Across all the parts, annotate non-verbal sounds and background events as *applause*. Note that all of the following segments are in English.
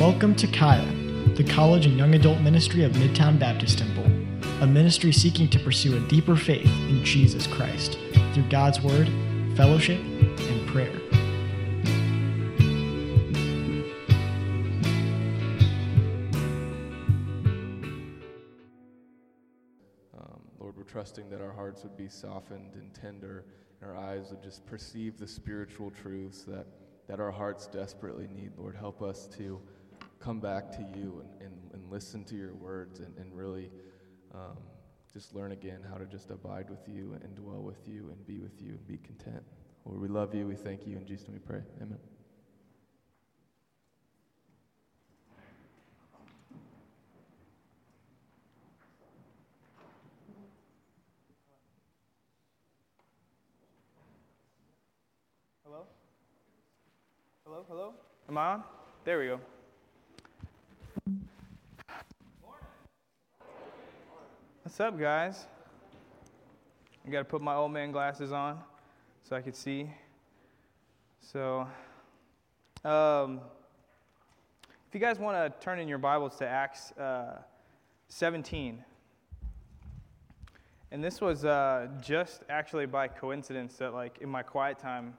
Welcome to Kaya, the college and young adult ministry of Midtown Baptist Temple, a ministry seeking to pursue a deeper faith in Jesus Christ through God's Word, fellowship, and prayer. Um, Lord, we're trusting that our hearts would be softened and tender, and our eyes would just perceive the spiritual truths that, that our hearts desperately need. Lord, help us to come back to you and, and, and listen to your words and, and really um, just learn again how to just abide with you and dwell with you and be with you and be content. Lord, we love you. We thank you. In Jesus' name we pray. Amen. Hello? Hello? Hello? Am I on? There we go. What's up, guys? I got to put my old man glasses on so I can see. So, um, if you guys want to turn in your Bibles to Acts uh, 17. And this was uh, just actually by coincidence that, like, in my quiet time,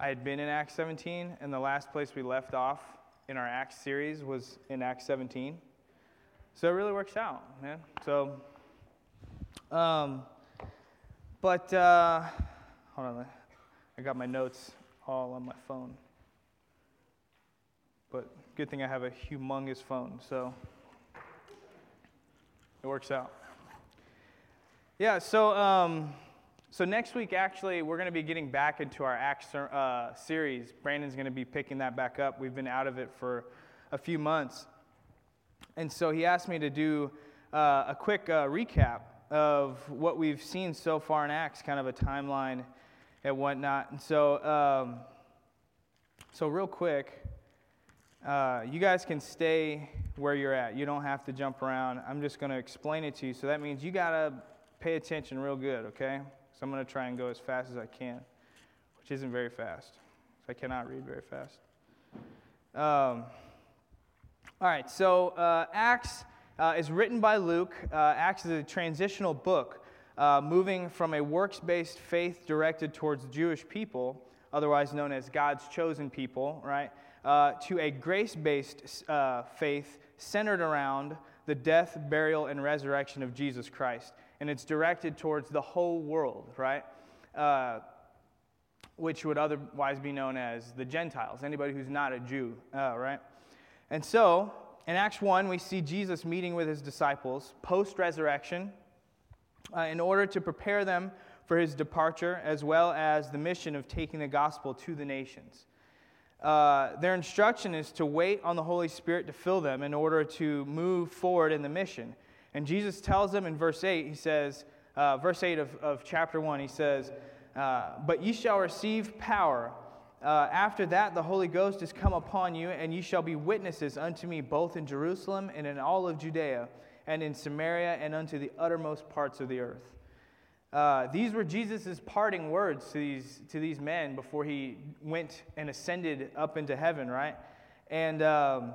I had been in Acts 17, and the last place we left off in our Acts series was in Acts 17. So it really works out, man. So, um, but, uh, hold on, I got my notes all on my phone. But good thing I have a humongous phone, so it works out. Yeah, so um, so next week, actually, we're going to be getting back into our Acts uh, series. Brandon's going to be picking that back up. We've been out of it for a few months, and so he asked me to do uh, a quick uh, recap of what we've seen so far in Acts, kind of a timeline and whatnot. And so, um, so real quick, uh, you guys can stay where you're at. You don't have to jump around. I'm just going to explain it to you. So that means you got to pay attention real good, okay? So I'm going to try and go as fast as I can, which isn't very fast. I cannot read very fast. Um, all right, so uh, Acts uh, is written by Luke. Uh, Acts is a transitional book uh, moving from a works based faith directed towards Jewish people, otherwise known as God's chosen people, right, uh, to a grace based uh, faith centered around the death, burial, and resurrection of Jesus Christ and it's directed towards the whole world, right? Uh, which would otherwise be known as the Gentiles, anybody who's not a Jew, right? And so, in Acts 1, we see Jesus meeting with his disciples post resurrection uh, in order to prepare them for his departure, as well as the mission of taking the gospel to the nations. Uh, their instruction is to wait on the Holy Spirit to fill them in order to move forward in the mission. And Jesus tells them in verse 8, he says, uh, verse 8 of, of chapter 1, he says, uh, But ye shall receive power. Uh, after that, the Holy Ghost is come upon you, and ye shall be witnesses unto me both in Jerusalem and in all of Judea, and in Samaria, and unto the uttermost parts of the earth. Uh, these were Jesus' parting words to these, to these men before he went and ascended up into heaven, right? And um,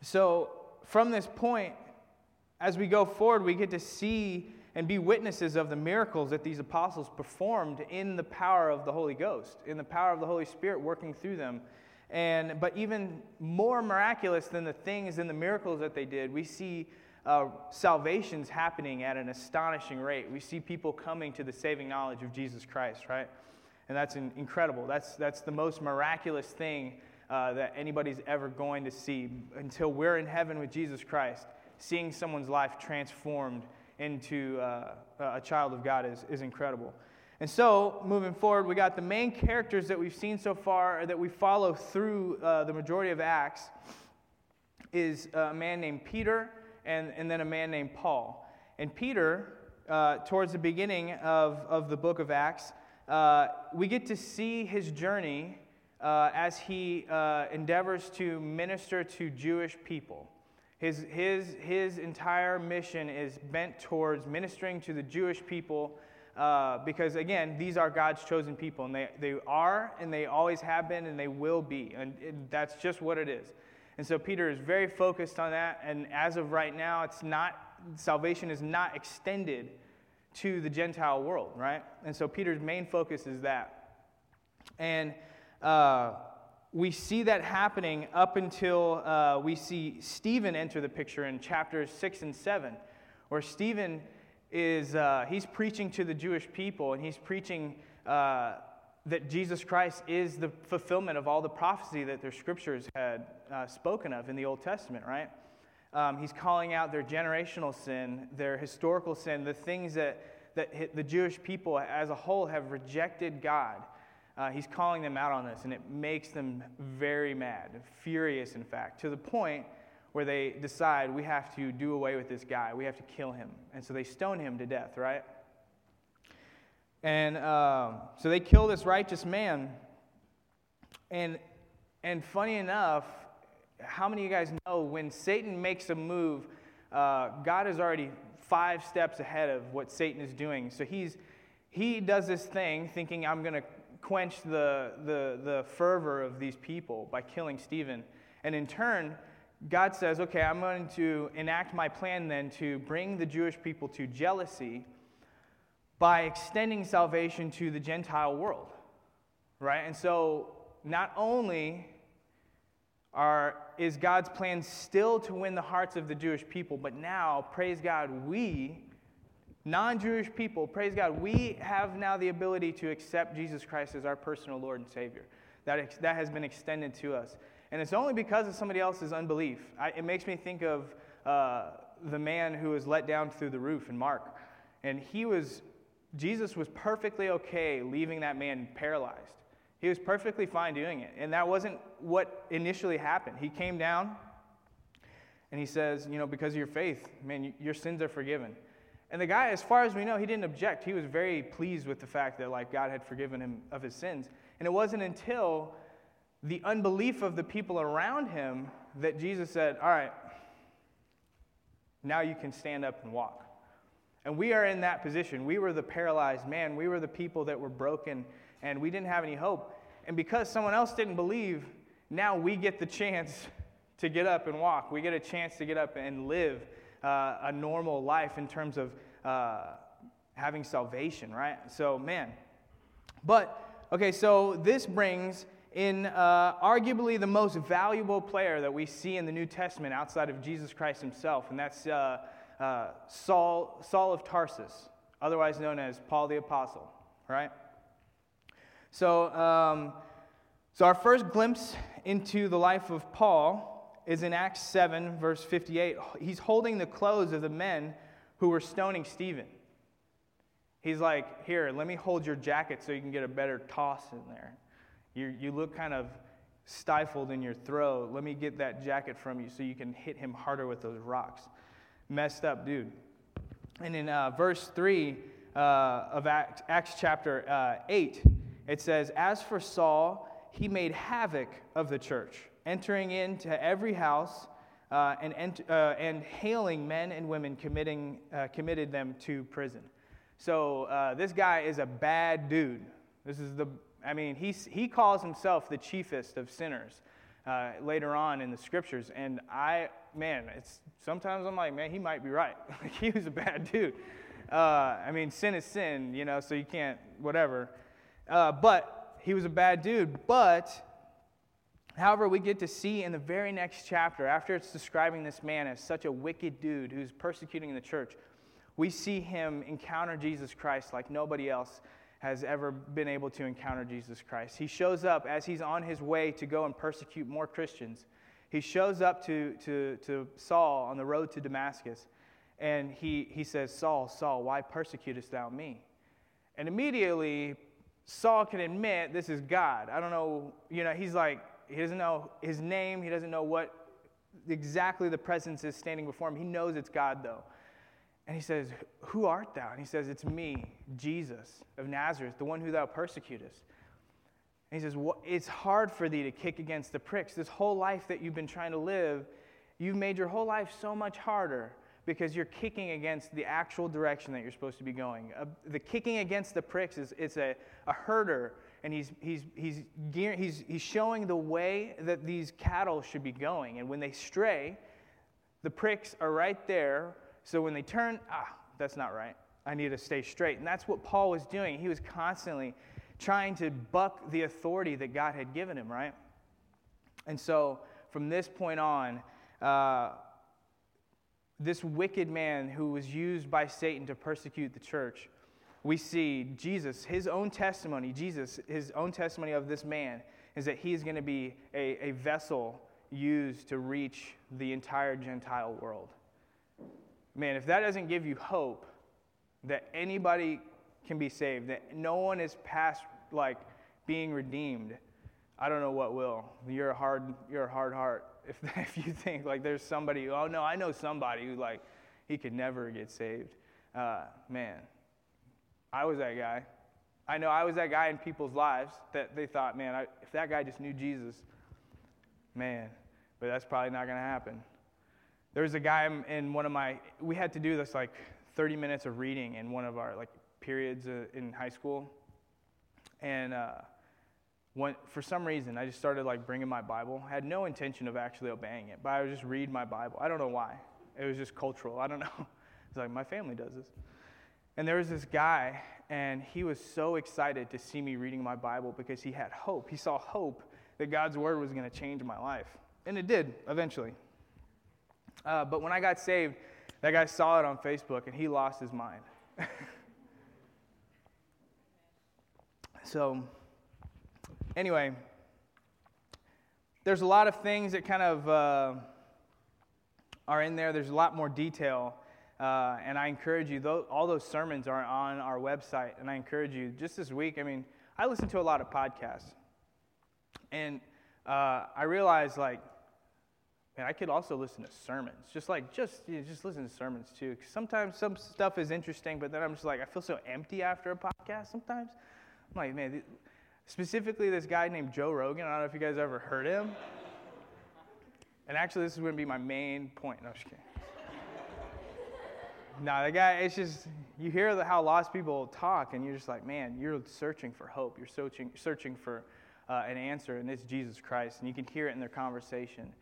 so from this point, as we go forward, we get to see and be witnesses of the miracles that these apostles performed in the power of the Holy Ghost, in the power of the Holy Spirit working through them. And, but even more miraculous than the things and the miracles that they did, we see uh, salvations happening at an astonishing rate. We see people coming to the saving knowledge of Jesus Christ, right? And that's incredible. That's, that's the most miraculous thing uh, that anybody's ever going to see until we're in heaven with Jesus Christ seeing someone's life transformed into uh, a child of God is, is incredible. And so, moving forward, we got the main characters that we've seen so far that we follow through uh, the majority of Acts is a man named Peter and, and then a man named Paul. And Peter, uh, towards the beginning of, of the book of Acts, uh, we get to see his journey uh, as he uh, endeavors to minister to Jewish people. His, his, his entire mission is bent towards ministering to the Jewish people uh, because, again, these are God's chosen people, and they, they are, and they always have been, and they will be. And it, that's just what it is. And so Peter is very focused on that. And as of right now, it's not, salvation is not extended to the Gentile world, right? And so Peter's main focus is that. And uh, we see that happening up until uh, we see Stephen enter the picture in chapters 6 and 7, where Stephen is, uh, he's preaching to the Jewish people, and he's preaching uh, that Jesus Christ is the fulfillment of all the prophecy that their scriptures had uh, spoken of in the Old Testament, right? Um, he's calling out their generational sin, their historical sin, the things that, that the Jewish people as a whole have rejected God. Uh, he's calling them out on this, and it makes them very mad, furious, in fact, to the point where they decide we have to do away with this guy. We have to kill him. And so they stone him to death, right? And um, so they kill this righteous man. And, and funny enough, how many of you guys know when Satan makes a move, uh, God is already five steps ahead of what Satan is doing. So he's, he does this thing thinking, I'm going to quench the, the, the fervor of these people by killing Stephen. And in turn, God says, okay, I'm going to enact my plan then to bring the Jewish people to jealousy by extending salvation to the Gentile world, right? And so not only are, is God's plan still to win the hearts of the Jewish people, but now, praise God, we, non Jewish people, praise God, we have now the ability to accept Jesus Christ as our personal Lord and Savior. That, that has been extended to us. And it's only because of somebody else's unbelief. I, it makes me think of uh, the man who was let down through the roof in Mark. And he was Jesus was perfectly okay leaving that man paralyzed. He was perfectly fine doing it. And that wasn't what initially happened. He came down and he says, You know, because of your faith, man, your sins are forgiven. And the guy, as far as we know, he didn't object. He was very pleased with the fact that, like, God had forgiven him of his sins. And it wasn't until the unbelief of the people around him that Jesus said, All right, now you can stand up and walk. And we are in that position. We were the paralyzed man. We were the people that were broken and we didn't have any hope. And because someone else didn't believe, now we get the chance to get up and walk. We get a chance to get up and live uh, a normal life in terms of uh, having salvation, right? So, man. But, okay, so this brings in uh, arguably the most valuable player that we see in the New Testament outside of Jesus Christ himself, and that's uh, uh, Saul, Saul of Tarsus, otherwise known as Paul the Apostle, right? So, um, so our first glimpse into the life of Paul is in Acts 7, verse 58. He's holding the clothes of the men who were stoning Stephen. He's like, Here, let me hold your jacket so you can get a better toss in there. You, you look kind of stifled in your throat. Let me get that jacket from you so you can hit him harder with those rocks messed up dude. And in uh, verse 3 uh, of Acts, Acts chapter uh, 8, it says, As for Saul, he made havoc of the church, entering into every house uh, and, ent- uh, and hailing men and women, committing, uh, committed them to prison. So this guy is a bad dude. This is the, I mean, he's, he calls himself the chiefest of sinners. Uh, later on in the scriptures. And I, man, it's sometimes I'm like, man, he might be right. *laughs* he was a bad dude. Uh, I mean, sin is sin, you know, so you can't, whatever. Uh, but he was a bad dude. But, however, we get to see in the very next chapter, after it's describing this man as such a wicked dude who's persecuting the church, we see him encounter Jesus Christ like nobody else has ever been able to encounter Jesus Christ. He shows up as he's on his way to go and persecute more Christians. He shows up to, to, to Saul on the road to Damascus, and he, he says, Saul, Saul, why persecutest thou me? And immediately, Saul can admit this is God. I don't know, you know, he's like, he doesn't know his name, he doesn't know what exactly the presence is standing before him. He knows it's God, though. And he says, Who art thou? And he says, It's me, Jesus of Nazareth, the one who thou persecutest. And he says, It's hard for thee to kick against the pricks. This whole life that you've been trying to live, you've made your whole life so much harder because you're kicking against the actual direction that you're supposed to be going. Uh, the kicking against the pricks is it's a, a herder and he's, he's, he's, he's, he's showing the way that these cattle should be going. And when they stray, the pricks are right there. So when they turn, ah, that's not right. I need to stay straight. And that's what Paul was doing. He was constantly trying to buck the authority that God had given him, right? And so from this point on, uh, this wicked man who was used by Satan to persecute the church, we see Jesus, his own testimony, Jesus, his own testimony of this man is that he is going to be a, a vessel used to reach the entire Gentile world. Man, if that doesn't give you hope that anybody can be saved, that no one is past like being redeemed, I don't know what will. You're a hard, you're a hard heart *laughs* if, if you think like there's somebody, oh no, I know somebody who like he could never get saved. Uh, man, I was that guy. I know I was that guy in people's lives that they thought, man, I, if that guy just knew Jesus, man, but that's probably not going to happen. There was a guy in one of my, we had to do this like 30 minutes of reading in one of our like periods uh, in high school. And uh, when, for some reason, I just started like bringing my Bible. I had no intention of actually obeying it, but I would just read my Bible. I don't know why. It was just cultural. I don't *laughs* know. It's like my family does this. And there was this guy, and he was so excited to see me reading my Bible because he had hope. He saw hope that God's word was going to change my life. And it did eventually. Uh, but when I got saved, that guy saw it on Facebook and he lost his mind. *laughs* so, anyway, there's a lot of things that kind of uh, are in there. There's a lot more detail. Uh, and I encourage you, those, all those sermons are on our website. And I encourage you, just this week, I mean, I listen to a lot of podcasts. And uh, I realized, like, man, I could also listen to sermons. Just like, just, you know, just listen to sermons too. Because sometimes some stuff is interesting, but then I'm just like, I feel so empty after a podcast sometimes. I'm like, man, Specifically, this guy named Joe Rogan. I don't know if you guys ever heard him. And actually, this is going to be my main point. No, I'm just kidding. No, the guy, it's just, you hear the, how lost people talk, and you're just like, man, you're searching for hope. You're searching, searching for uh, an answer, and it's Jesus Christ. And you can hear it in their conversation.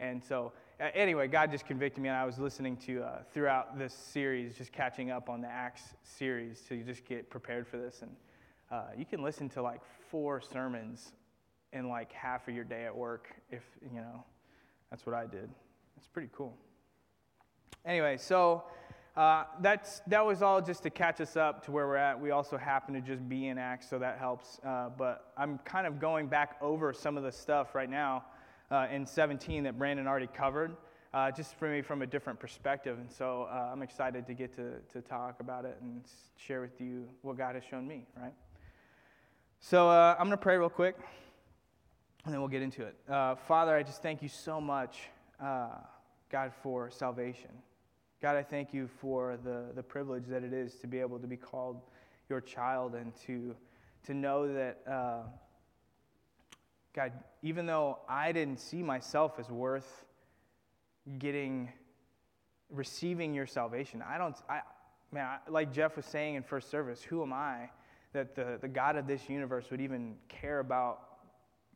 And so, uh, anyway, God just convicted me, and I was listening to uh, throughout this series, just catching up on the Acts series to just get prepared for this. And uh, you can listen to like four sermons in like half of your day at work if you know that's what i did it's pretty cool anyway so uh, that's that was all just to catch us up to where we're at we also happen to just be in acts so that helps uh, but i'm kind of going back over some of the stuff right now uh, in 17 that brandon already covered uh, just for me from a different perspective and so uh, i'm excited to get to, to talk about it and share with you what god has shown me right so uh, I'm going to pray real quick, and then we'll get into it. Father, I just thank you so much, God, for salvation. God, I thank you for the, the privilege that it is to be able to be called your child and to, to know that, uh, God, even though I didn't see myself as worth getting, receiving your salvation, I don't, I, man, I, like Jeff was saying in first service, who am I? that the, the God of this universe would even care about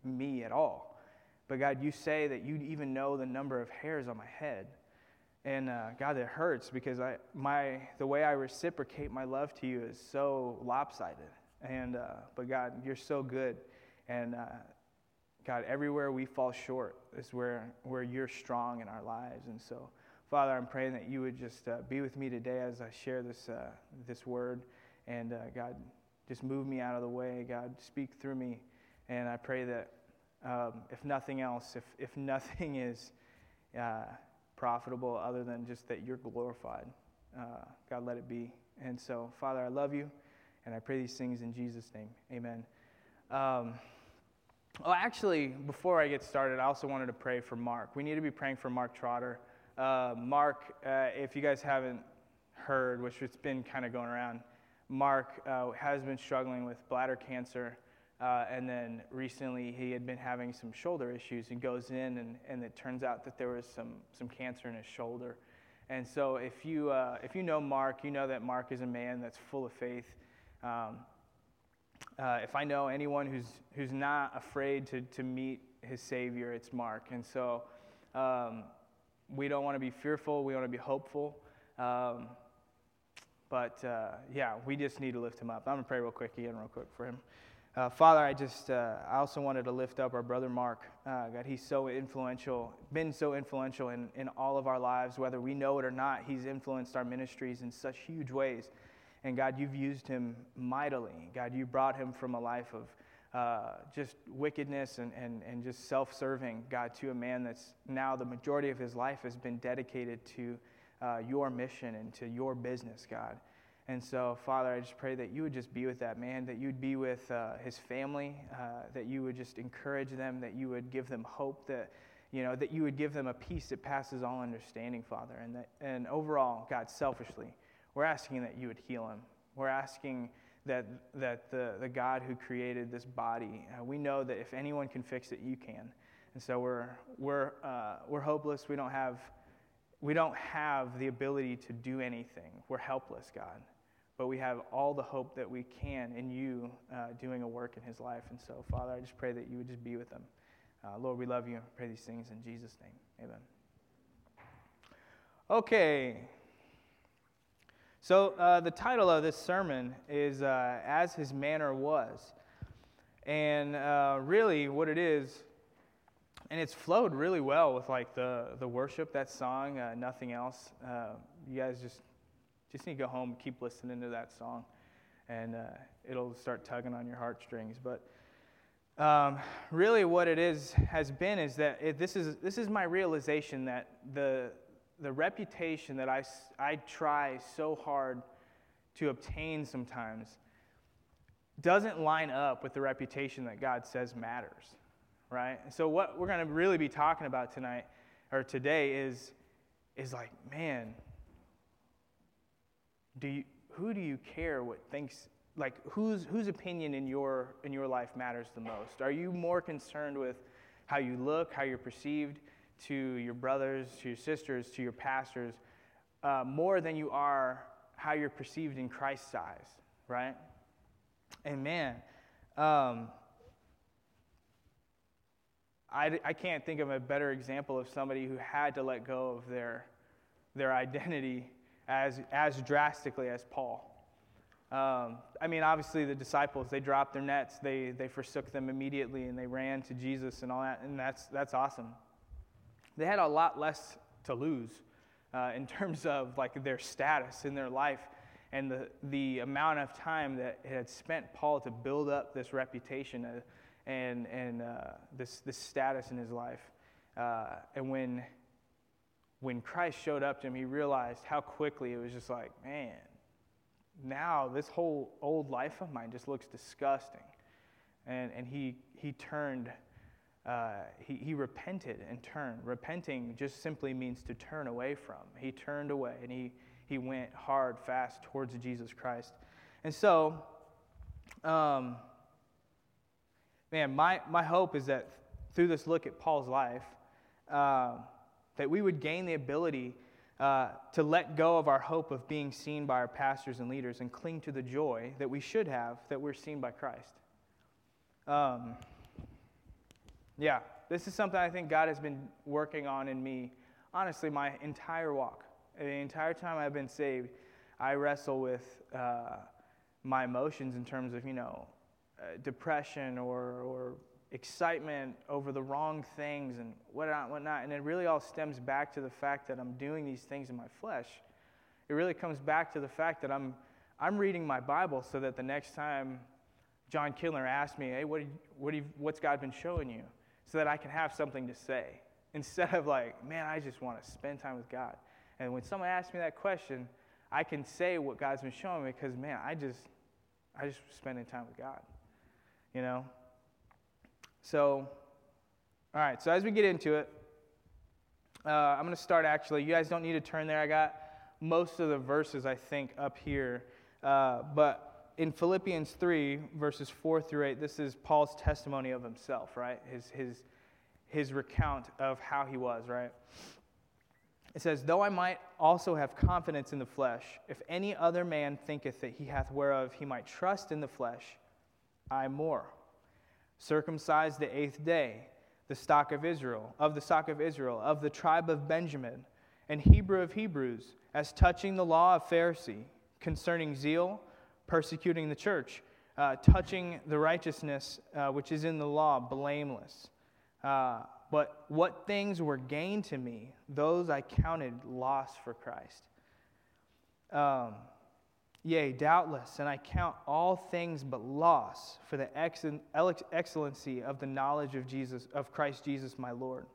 me at all. But God, you say that you even know the number of hairs on my head. And uh, God, it hurts because I, my, the way I reciprocate my love to you is so lopsided. And, uh, but God, you're so good. And uh, God, everywhere we fall short is where, where you're strong in our lives. And so, Father, I'm praying that you would just uh, be with me today as I share this, uh, this word. And uh, God, just move me out of the way, God. Speak through me. And I pray that um, if nothing else, if, if *laughs* nothing is profitable other than just that you're glorified, uh, God, let it be. And so, Father, I love you, and I pray these things in Jesus' name. Amen. Um, well, actually, before I get started, I also wanted to pray for Mark. We need to be praying for Mark Trotter. Uh, Mark, uh, if you guys haven't heard, which it's been kind of going around, Mark uh, has been struggling with bladder cancer. Uh, and then recently he had been having some shoulder issues and goes in and, and it turns out that there was some, some cancer in his shoulder. And so if you, uh, if you know Mark, you know that Mark is a man that's full of faith. Um, uh, if I know anyone who's, who's not afraid to, to meet his Savior, it's Mark. And so um, we don't want to be fearful, we want to be hopeful. Um, but uh, yeah, we just need to lift him up. I'm going to pray real quick again, real quick for him. Uh, Father, I just, uh, I also wanted to lift up our brother Mark. Uh, God, he's so influential, been so influential in, in all of our lives, whether we know it or not. He's influenced our ministries in such huge ways. And God, you've used him mightily. God, you brought him from a life of uh, just wickedness and, and, and just self serving, God, to a man that's now the majority of his life has been dedicated to uh, your mission and to your business, God. And so, Father, I just pray that you would just be with that man, that you'd be with uh, his family, uh, that you would just encourage them, that you would give them hope, that you know, that you would give them a peace that passes all understanding, Father. And that, and overall, God, selfishly, we're asking that you would heal him. We're asking that that the the God who created this body, uh, we know that if anyone can fix it, you can. And so we're we're uh, we're hopeless. We don't have we don't have the ability to do anything. We're helpless, God. But we have all the hope that we can in you uh, doing a work in his life. And so, Father, I just pray that you would just be with him. Uh, Lord, we love you. I pray these things in Jesus' name. Amen. Okay. So, uh, the title of this sermon is uh, As His Manner Was. And uh, really, what it is, and it's flowed really well with like the the worship that song uh, nothing else you guys just just need to go home and keep listening to that song and uh, it'll start tugging on your heartstrings but um, really what it is has been is that it, this is this is my realization that the the reputation that I, I try so hard to obtain sometimes doesn't line up with the reputation that God says matters right? So what we're going to really be talking about tonight or today is is like, man, do you, who do you care what thinks like whose whose opinion in your in your life matters the most? Are you more concerned with how you look, how you're perceived to your brothers, to your sisters, to your pastors, uh, more than you are how you're perceived in Christ's eyes, right? And man, um, I, I can't think of a better example of somebody who had to let go of their, their identity as, as drastically as Paul. Um, I mean, obviously, the disciples, they dropped their nets, they, they forsook them immediately, and they ran to Jesus and all that, and that's, that's awesome. They had a lot less to lose uh, in terms of like their status in their life and the, the amount of time that it had spent Paul to build up this reputation. Uh, and, and uh, this, this status in his life. Uh, and when, when Christ showed up to him, he realized how quickly it was just like, man, now this whole old life of mine just looks disgusting. And, and he, he turned, uh, he, he repented and turned. Repenting just simply means to turn away from. He turned away and he, he went hard, fast towards Jesus Christ. And so, um, man, my, my hope is that through this look at Paul's life, uh, that we would gain the ability uh, to let go of our hope of being seen by our pastors and leaders and cling to the joy that we should have that we're seen by Christ. Um, yeah, this is something I think God has been working on in me, honestly, my entire walk. The entire time I've been saved, I wrestle with uh, my emotions in terms of, you know, uh, depression or, or excitement over the wrong things and whatnot, whatnot. And it really all stems back to the fact that I'm doing these things in my flesh. It really comes back to the fact that I'm, I'm reading my Bible so that the next time John Kindler asks me, hey, what, what you, what's God been showing you? So that I can have something to say. *laughs* Instead of like, man, I just want to spend time with God. And when someone asks me that question, I can say what God's been showing me because, man, I just, I just spending time with God you know? So, all right, so as we get into it, uh, I'm going to start actually. You guys don't need to turn there. I got most of the verses, I think, up here. Uh, but in Philippians 3, verses 4 through 8, this is Paul's testimony of himself, right? His, his, his recount of how he was, right? It says, Though I might also have confidence in the flesh, if any other man thinketh that he hath whereof he might trust in the flesh, I more. Circumcised the eighth day, the stock of Israel, of the stock of Israel, of the tribe of Benjamin, and Hebrew of Hebrews, as touching the law of Pharisee, concerning zeal, persecuting the church, uh, touching the righteousness uh, which is in the law, blameless. Uh, but what things were gained to me, those I counted loss for Christ. Um, Yea, doubtless, and I count all things but loss for the excellency of the knowledge of Jesus, of Christ Jesus my Lord,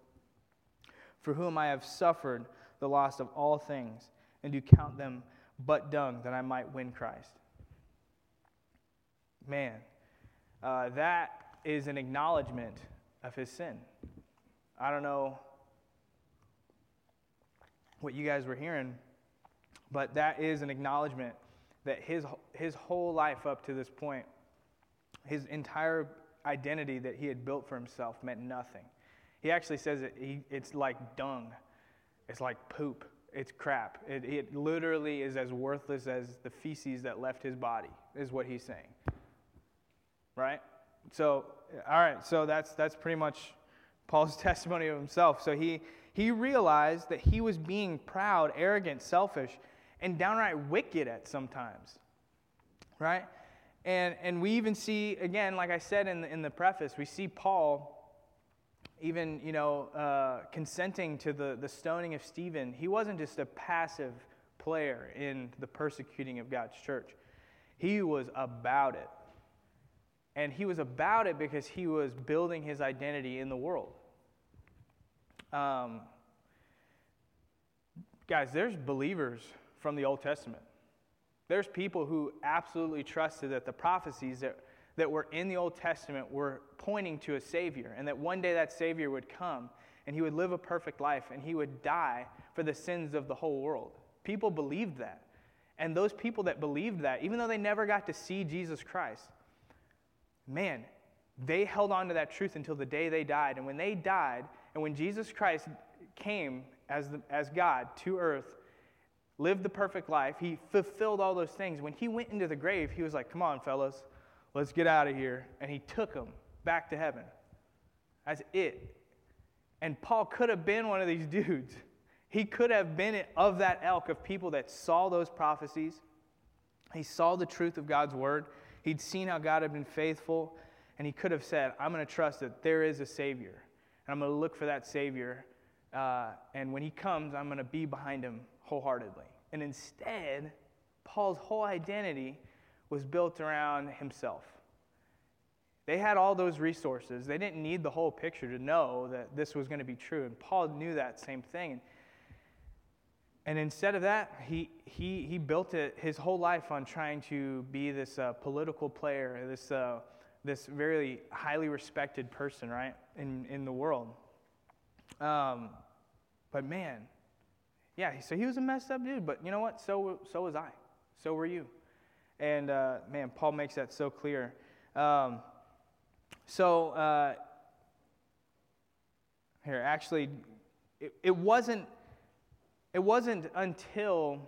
for whom I have suffered the loss of all things, and do count them but dung, that I might win Christ. Man, uh, that is an acknowledgement of his sin. I don't know what you guys were hearing, but that is an acknowledgement that his, his whole life up to this point, his entire identity that he had built for himself meant nothing. He actually says it, he, it's like dung, it's like poop, it's crap. It, it literally is as worthless as the feces that left his body, is what he's saying. Right? So, all right, so that's, that's pretty much Paul's *laughs* testimony of himself. So he, he realized that he was being proud, arrogant, selfish and downright wicked at sometimes, right? And, and we even see, again, like I said in the, in the preface, we see Paul even, you know, uh, consenting to the, the stoning of Stephen. He wasn't just a passive player in the persecuting of God's church. He was about it. And he was about it because he was building his identity in the world. Um, guys, there's believers from the Old Testament. There's people who absolutely trusted that the prophecies that, that were in the Old Testament were pointing to a Savior, and that one day that Savior would come and he would live a perfect life and he would die for the sins of the whole world. People believed that. And those people that believed that, even though they never got to see Jesus Christ, man, they held on to that truth until the day they died. And when they died, and when Jesus Christ came as, the, as God to earth lived the perfect life. He fulfilled all those things. When he went into the grave, he was like, Come on, fellas, let's get out of here. And he took them back to heaven. That's it. And Paul could have been one of these *laughs* dudes. He could have been of that elk of people that saw those prophecies. He saw the truth of God's word. He'd seen how God had been faithful. And he could have said, I'm going to trust that there is a Savior. And I'm going to look for that Savior. Uh, and when he comes, I'm going to be behind him wholeheartedly. And instead, Paul's whole identity was built around himself. They had all those resources. They didn't need the whole picture to know that this was going to be true. And Paul knew that same thing. And instead of that, he, he, he built it, his whole life on trying to be this uh, political player, this, uh, this very highly respected person, right, in, in the world. Um, but man, yeah, so he was a messed up dude, but you know what? So, so was I. So were you. And uh, man, Paul makes that so clear. Um, so, uh, here, actually, it, it wasn't. It wasn't until.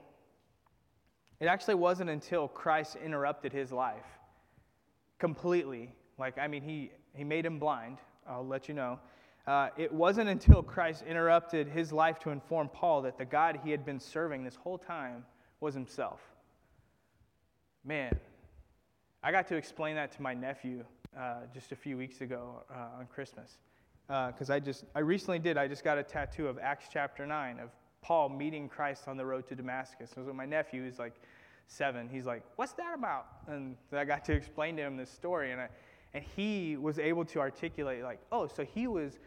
It actually wasn't until Christ interrupted his life completely. Like, I mean, he, he made him blind. I'll let you know. Uh, it wasn't until Christ interrupted his life to inform Paul that the God he had been serving this whole time was himself. Man, I got to explain that to my nephew uh, just a few weeks ago uh, on Christmas. Because uh, I just, I recently did, I just got a tattoo of Acts chapter 9 of Paul meeting Christ on the road to Damascus. So my nephew is like seven. He's like, What's that about? And I got to explain to him this story. And, I, and he was able to articulate, like, oh, so he was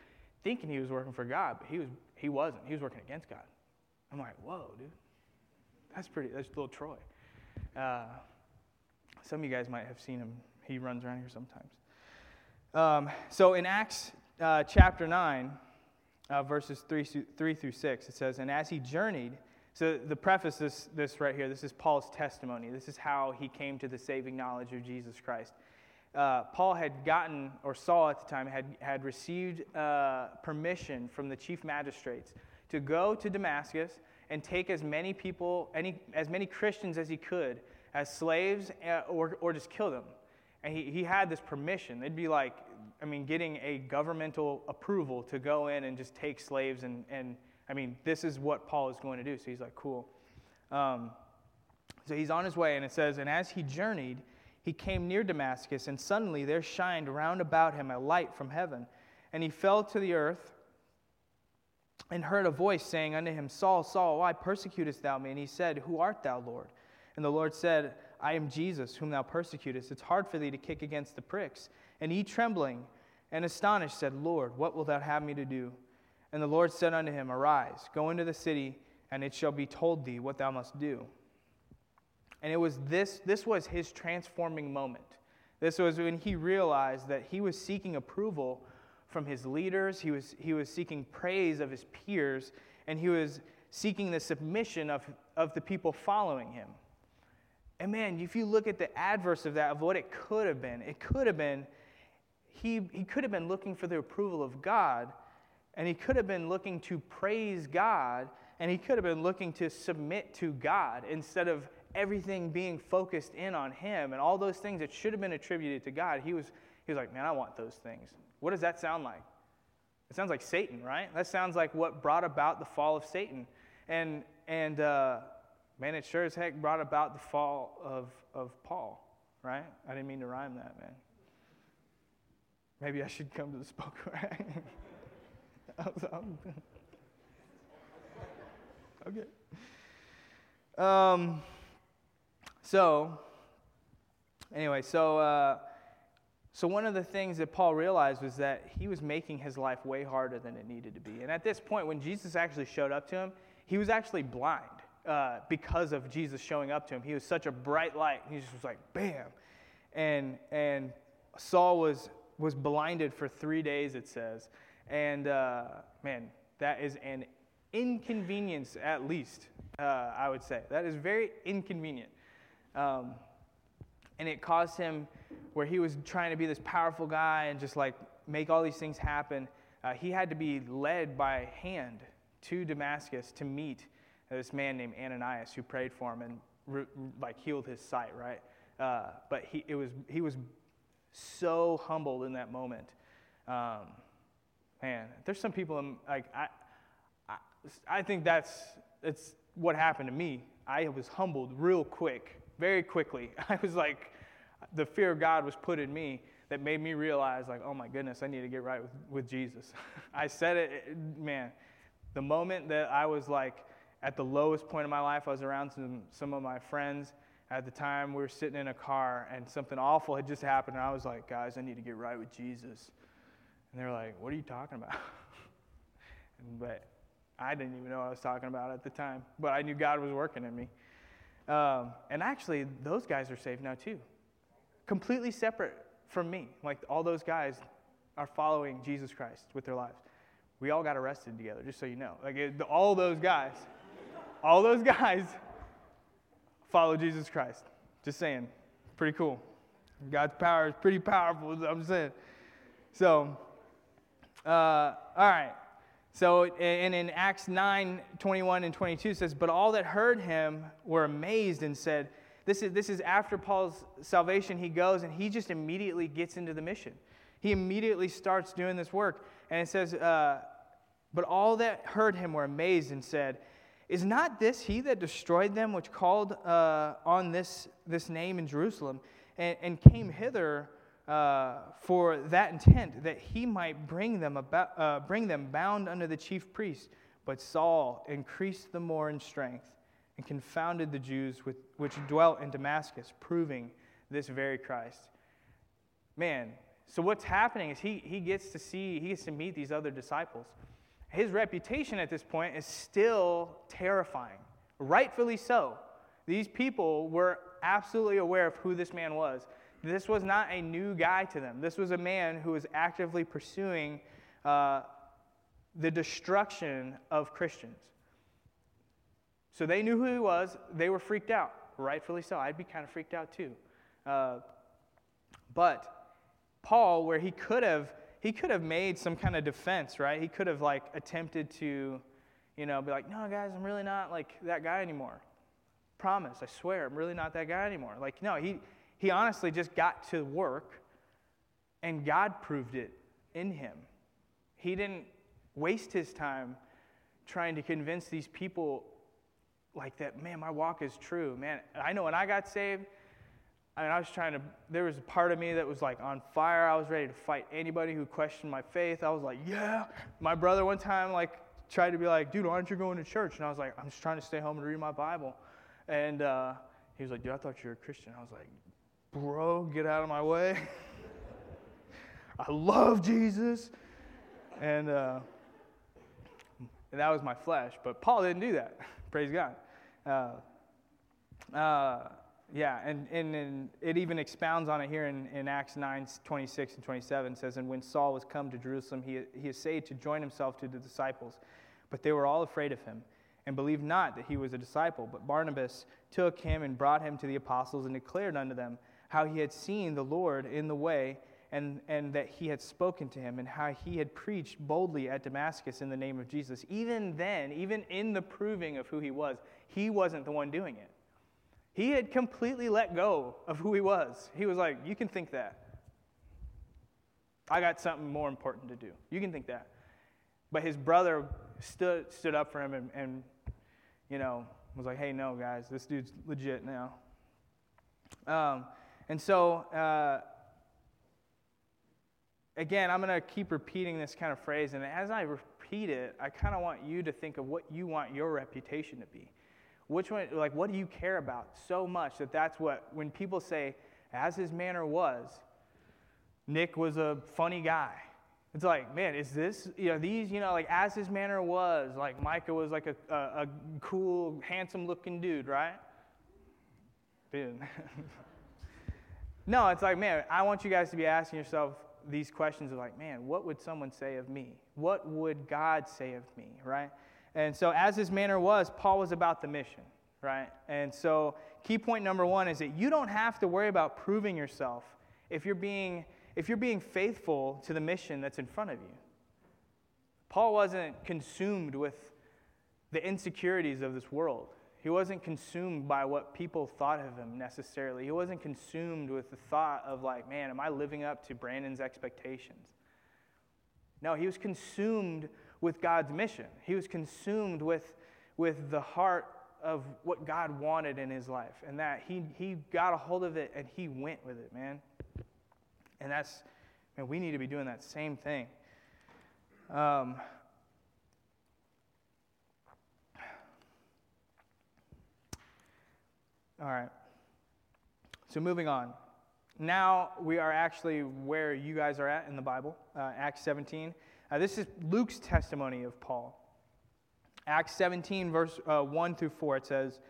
thinking he was working for God, but he, was, he wasn't. He was working against God. I'm like, whoa, dude. That's pretty, that's little Troy. Uh, some of you guys might have seen him. He runs around here sometimes. Um, so in Acts uh, chapter 9, uh, verses 3, 3 through 6, it says, And as he journeyed, so the preface this, this right here, this is Paul's testimony. This is how he came to the saving knowledge of Jesus Christ uh, Paul had gotten, or Saul at the time, had, had received uh, permission from the chief magistrates to go to Damascus and take as many people, any, as many Christians as he could as slaves uh, or, or just kill them. And he, he had this permission. It'd be like, I mean, getting a governmental approval to go in and just take slaves. And, and I mean, this is what Paul is going to do. So he's like, cool. Um, so he's on his way, and it says, And as he journeyed, he came near Damascus, and suddenly there shined round about him a light from heaven. And he fell to the earth and heard a voice saying unto him, Saul, Saul, why persecutest thou me? And he said, Who art thou, Lord? And the Lord said, I am Jesus, whom thou persecutest. It's hard for thee to kick against the pricks. And he, trembling and astonished, said, Lord, what wilt thou have me to do? And the Lord said unto him, Arise, go into the city, and it shall be told thee what thou must do. And it was this, this was his transforming moment. This was when he realized that he was seeking approval from his leaders, he was, he was seeking praise of his peers, and he was seeking the submission of, of the people following him. And man, if you look at the adverse of that, of what it could have been, it could have been, he, he could have been looking for the approval of God, and he could have been looking to praise God, and he could have been looking to submit to God instead of everything being focused in on him and all those things that should have been attributed to God. He was, he was like, man, I want those things. What does that sound like? It sounds like Satan, right? That sounds like what brought about the fall of Satan. And, and uh, man, it sure as heck brought about the fall of, of Paul, right? I didn't mean to rhyme that, man. Maybe I should come to the spoken *laughs* *laughs* okay. Um, so, anyway, so uh, so one of the things that Paul realized was that he was making his life way harder than it needed to be. And at this point, when Jesus actually showed up to him, he was actually blind uh, because of Jesus showing up to him. He was such a bright light. He just was like, bam. And, and Saul was, was blinded for three days, it says. And uh, man, that is an inconvenience, at least, uh, I would say. That is very inconvenient. Um, and it caused him where he was trying to be this powerful guy and just like make all these things happen. Uh, he had to be led by hand to Damascus to meet this man named Ananias who prayed for him and re- like healed his sight, right? Uh, but he, it was, he was so humbled in that moment. Um, man, there's some people in, like I, I, I think that's it's what happened to me. I was humbled real quick, very quickly. *laughs* I was like, the fear of God was put in me that made me realize, like, oh my goodness, I need to get right with, with Jesus. *laughs* I said it, man, the moment that I was like at the lowest point of my life, I was around some, some of my friends. At the time, we were sitting in a car and something awful had just happened. And I was like, guys, I need to get right with Jesus. And they were like, what are you talking about? *laughs* but I didn't even know what I was talking about at the time. But I knew God was working in me. Um, and actually, those guys are saved now too completely separate from me. Like all those guys are following Jesus Christ with their lives. We all got arrested together, just so you know. Like it, all those guys, all those *laughs* guys follow Jesus Christ. Just saying. Pretty cool. God's power is pretty powerful, I'm saying. So, uh, all right. So, and in Acts 9 21 and 22 says, But all that heard him were amazed and said, this is, this is after Paul's salvation. He goes and he just immediately gets into the mission. He immediately starts doing this work. And it says, uh, But all that heard him were amazed and said, Is not this he that destroyed them which called uh, on this, this name in Jerusalem and, and came hither uh, for that intent, that he might bring them, about, uh, bring them bound under the chief priest? But Saul increased the more in strength and confounded the Jews with, which dwelt in Damascus, proving this very Christ. Man, so what's happening is he, he gets to see, he gets to meet these other disciples. His reputation at this point is still terrifying, rightfully so. These people were absolutely aware of who this man was. This was not a new guy to them. This was a man who was actively pursuing uh, the destruction of Christians. So they knew who he was. They were freaked out, rightfully so. I'd be kind of freaked out too. Uh, but Paul, where he could have, he could have made some kind of defense, right? He could have like attempted to, you know, be like, no, guys, I'm really not like that guy anymore. Promise, I swear, I'm really not that guy anymore. Like, no, he He honestly just got to work, and God proved it in him. He didn't waste his time trying to convince these people like that, man, my walk is true. Man, I know when I got saved, I mean, I was trying to, there was a part of me that was like on fire. I was ready to fight anybody who questioned my faith. I was like, yeah. My brother one time, like, tried to be like, dude, aren't you going to church? And I was like, I'm just trying to stay home and read my Bible. And uh, he was like, dude, I thought you were a Christian. I was like, bro, get out of my way. *laughs* I love Jesus. And, uh, and that was my flesh. But Paul didn't do that. *laughs* Praise God. Uh, uh, yeah, and, and, and, it even expounds on it here in, in Acts 9 26 and 27. It says, And when Saul was come to Jerusalem, he, he essayed to join himself to the disciples, but they were all afraid of him and believed not that he was a disciple. But Barnabas took him and brought him to the apostles and declared unto them how he had seen the Lord in the way and, and that he had spoken to him and how he had preached boldly at Damascus in the name of Jesus. Even then, even in the proving of who he was, he wasn't the one doing it. He had completely let go of who he was. He was like, You can think that. I got something more important to do. You can think that. But his brother stood, stood up for him and, and, you know, was like, Hey, no, guys, this dude's legit now. Um, and so, uh, again, I'm going to keep repeating this kind of phrase. And as I repeat it, I kind of want you to think of what you want your reputation to be. Which one, like, what do you care about so much that that's what, when people say, as his manner was, Nick was a funny guy. It's like, man, is this, you know, these, you know, like, as his manner was, like, Micah was like a, a, a cool, handsome looking dude, right? *laughs* No, it's like, man, I want you guys to be asking yourself these questions of, like, man, what would someone say of me? What would God say of me, right? And so, as his manner was, Paul was about the mission, right? And so, key point number one is that you don't have to worry about proving yourself if you're being, if you're being faithful to the mission that's in front of you. Paul wasn't consumed with the insecurities of this world. He wasn't consumed by what people thought of him necessarily. He wasn't consumed with the thought of, like, man, am I living up to Brandon's expectations? No, he was consumed with God's mission. He was consumed with, with the heart of what God wanted in his life, and that he, he got a hold of it and he went with it, man. And that's, man, we need to be doing that same thing. Um, all right. So moving on. Now we are actually where you guys are at in the Bible, uh, Acts 17. Uh, this is Luke's testimony of Paul. Acts 17, verse uh, 1 through 4, it says,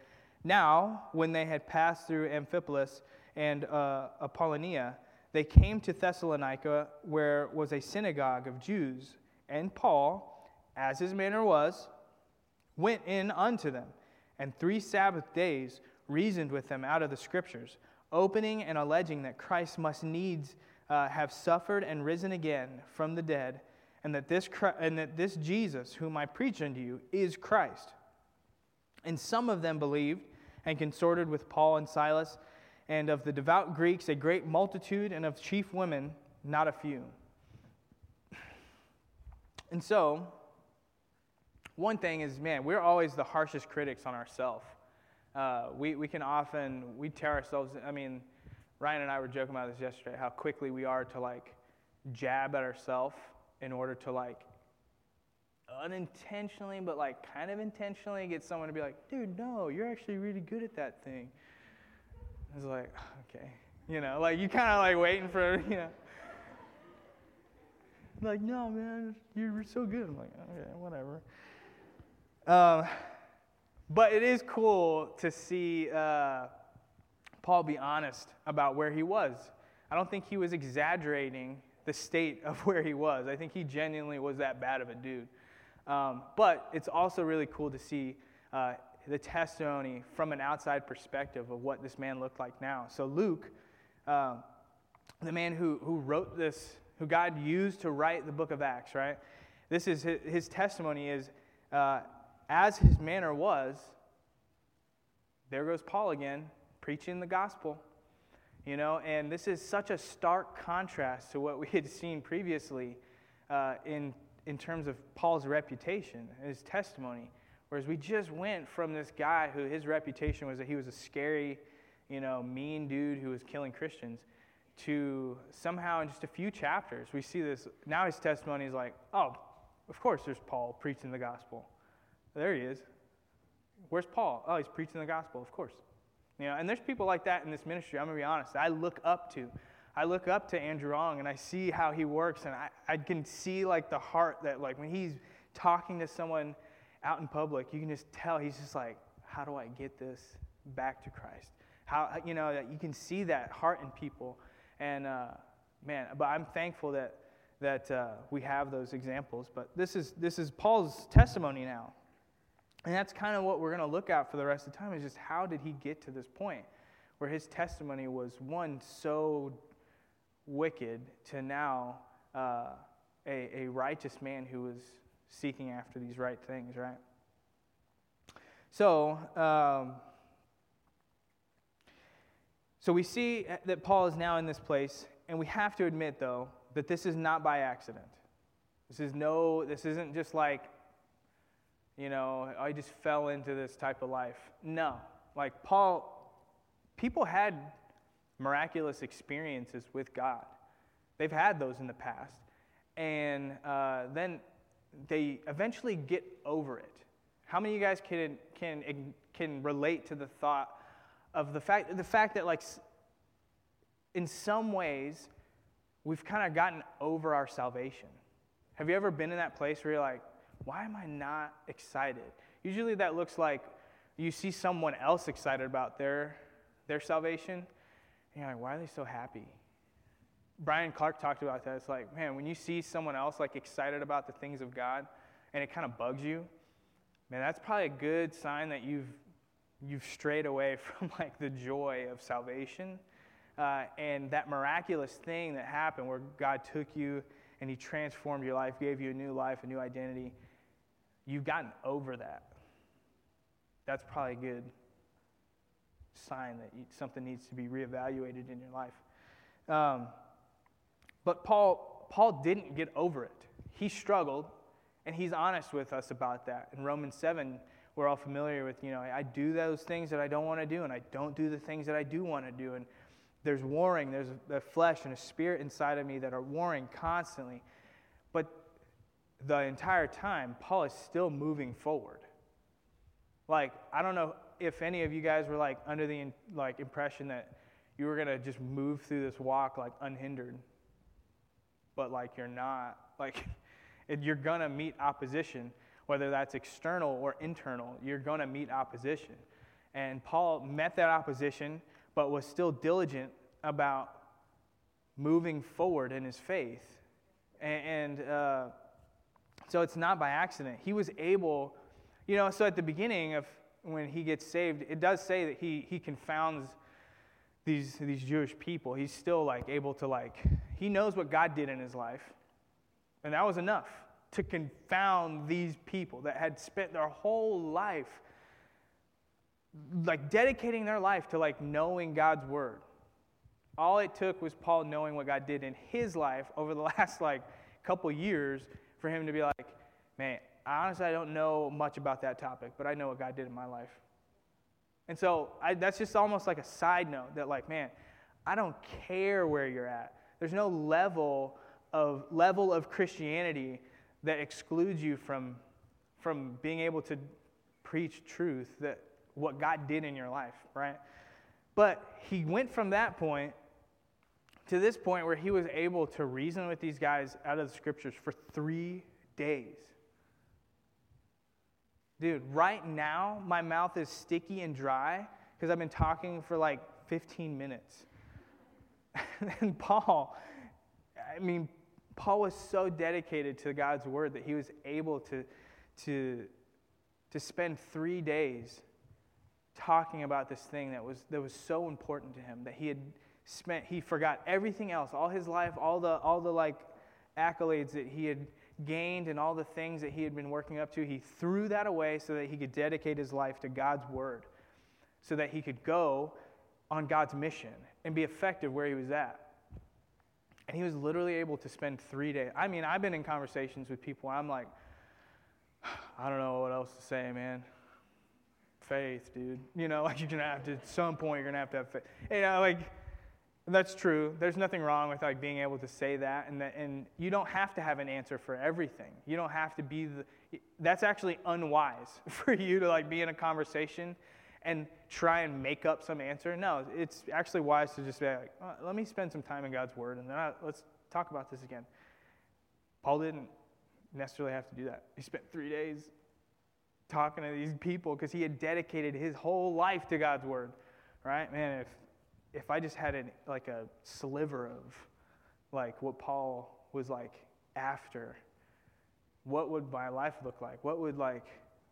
Now, when they had passed through Amphipolis and uh, Apollonia, they came to Thessalonica, where was a synagogue of Jews. And Paul, as his manner was, went in unto them, and three Sabbath days reasoned with them out of the Scriptures, opening and alleging that Christ must needs uh, have suffered and risen again from the dead and that this, and that this Jesus, whom I preach unto you, is Christ. And some of them believed and consorted with Paul and Silas, and of the devout Greeks a great multitude, and of chief women not a few. And so, one thing is, man, we're always the harshest critics on ourselves. Uh, we, we can often, we tear ourselves, I mean, Ryan and I were joking about this yesterday, how quickly we are to like jab at ourselves in order to like unintentionally, but like kind of intentionally get someone to be like, dude, no, you're actually really good at that thing. It's like, *sighs* okay. You know, like you kind of like waiting for, *laughs* you know. Like, no, man, you're so good. I'm like, okay, whatever. Um, but it is cool to see uh, Paul be honest about where he was. I don't think he was exaggerating the state of *laughs* where he was. I think he genuinely was that bad of a dude. Um, but it's also really cool to see uh, the testimony from an outside perspective of what this man looked like now. So, Luke, uh, the man who, who wrote this, who God used to write the book of Acts, right? This is his, his testimony is uh, as his manner was, there goes Paul again, preaching the gospel. you know, and this is such a stark contrast to what we had seen previously uh, in, in terms of Paul's reputation, his testimony. Whereas we just went from this guy who his reputation was that he was a scary, you know, mean dude who was killing Christians to somehow in just a few chapters, we see this. Now his testimony is like, oh, of course there's Paul preaching the gospel. There he is. Where's Paul? Oh, he's preaching the gospel, of course. You know, and there's people like that in this ministry, I'm going to be honest, I look up to. I look up to Andrew Ong and I see how he works, and I, I can see like the heart that, like, when he's talking to someone out in public, you can just tell he's just like, how do I get this back to Christ? How, you know, that you can see that heart in people. And uh, man, but I'm thankful that, that uh, we have those examples. But this is, this is Paul's testimony now. And that's kind of what we're going to look at for the rest of the time is just how did he get to this point where his testimony was one so wicked to now uh, a, a righteous man who was seeking after these right things, right? So, um, so we see that Paul is now in this place, and we have to admit, though, that this is not by accident. This is no, this isn't just like, you know, I just fell into this type of life. No. Like Paul, people had miraculous experiences with God. They've had those in the past. And uh, then they eventually get over it. How many of you guys can, can, can relate to the thought of the fact, the fact that, like, in some ways, we've kind of gotten over our salvation? Have you ever been in that place where you're like, why am I not excited? Usually that looks like you see someone else excited about their, their salvation, and you're like, why are they so happy? Brian Clark talked about that. It's like, man, when you see someone else like excited about the things of God and it kind of bugs you, man, that's probably a good sign that you've you've strayed away *laughs* from like the joy of salvation uh, and that miraculous thing that happened where God took you and He transformed your life, gave you a new life, a new identity. You've gotten over that. That's probably a good sign that you, something needs to be reevaluated in your life. Um, but Paul, Paul didn't get over it. He struggled, and he's honest with us about that. In Romans 7, we're all familiar with, you know, I do those things that I don't want to do, and I don't do the things that I do want to do. And there's warring, there's a flesh and a spirit inside of me that are warring constantly. The entire time, Paul is still moving forward. Like, I don't know if any of you guys were like under the like impression that you were to just move through this walk like unhindered but like you're not. *laughs* Like you're to meet opposition, whether that's external or internal. You're to meet opposition. And Paul met that opposition, but was still diligent about moving forward in his faith. And, and uh, so it's not by accident. He was able, you know, so at the beginning of when he gets saved, it does say that he, he confounds these, these Jewish people. He's still like able to like he knows what God did in his life. And that was enough to confound these people that had spent their whole life like dedicating their life to like knowing God's word. All it took was Paul knowing what God did in his life over the *laughs* last like couple years for him to be like, man, honestly, I don't know much about that topic, but I know what God did in my life. And so I, that's just almost like a side note that, like, man, I don't care where you're at. There's no level of, level of Christianity that excludes you from, from being able to preach truth, that what God did in your life, right? But he went from that point to this point where he was able to reason with these guys out of the scriptures for three days. Dude, right now, my mouth is sticky and dry because I've been talking for like 15 minutes. *laughs* and Paul, I mean, Paul was so dedicated to God's word that he was able to, to, to spend three days talking about this thing that was, that was so important to him that he had spent, he forgot everything else, all his life, all the, all the like accolades that he had gained and all the things that he had been working up to. He threw that away so that he could dedicate his life to God's word, so that he could go on God's mission and be effective where he was at. And he was literally able to spend three days. I mean, I've been in conversations with people, I'm like, *sighs* I don't know what else to say, man. Faith, dude. You know, *laughs* like you're gonna have to, at some point, you're gonna have to have faith. You know, like, that's true. There's nothing wrong with like being able to say that, and that, and you don't have to have an answer for everything. You don't have to be the. That's actually unwise *laughs* for you to like be in a conversation and try and make up some answer. No, it's actually wise to just be like, oh, let me spend some time in God's Word, and then I, let's talk about this again. Paul didn't necessarily have to do that. He spent three days talking to these people because he had dedicated his whole life to God's Word. Right, man. If if I just had an, like a sliver of like what Paul was like after, what would my life look like? What would like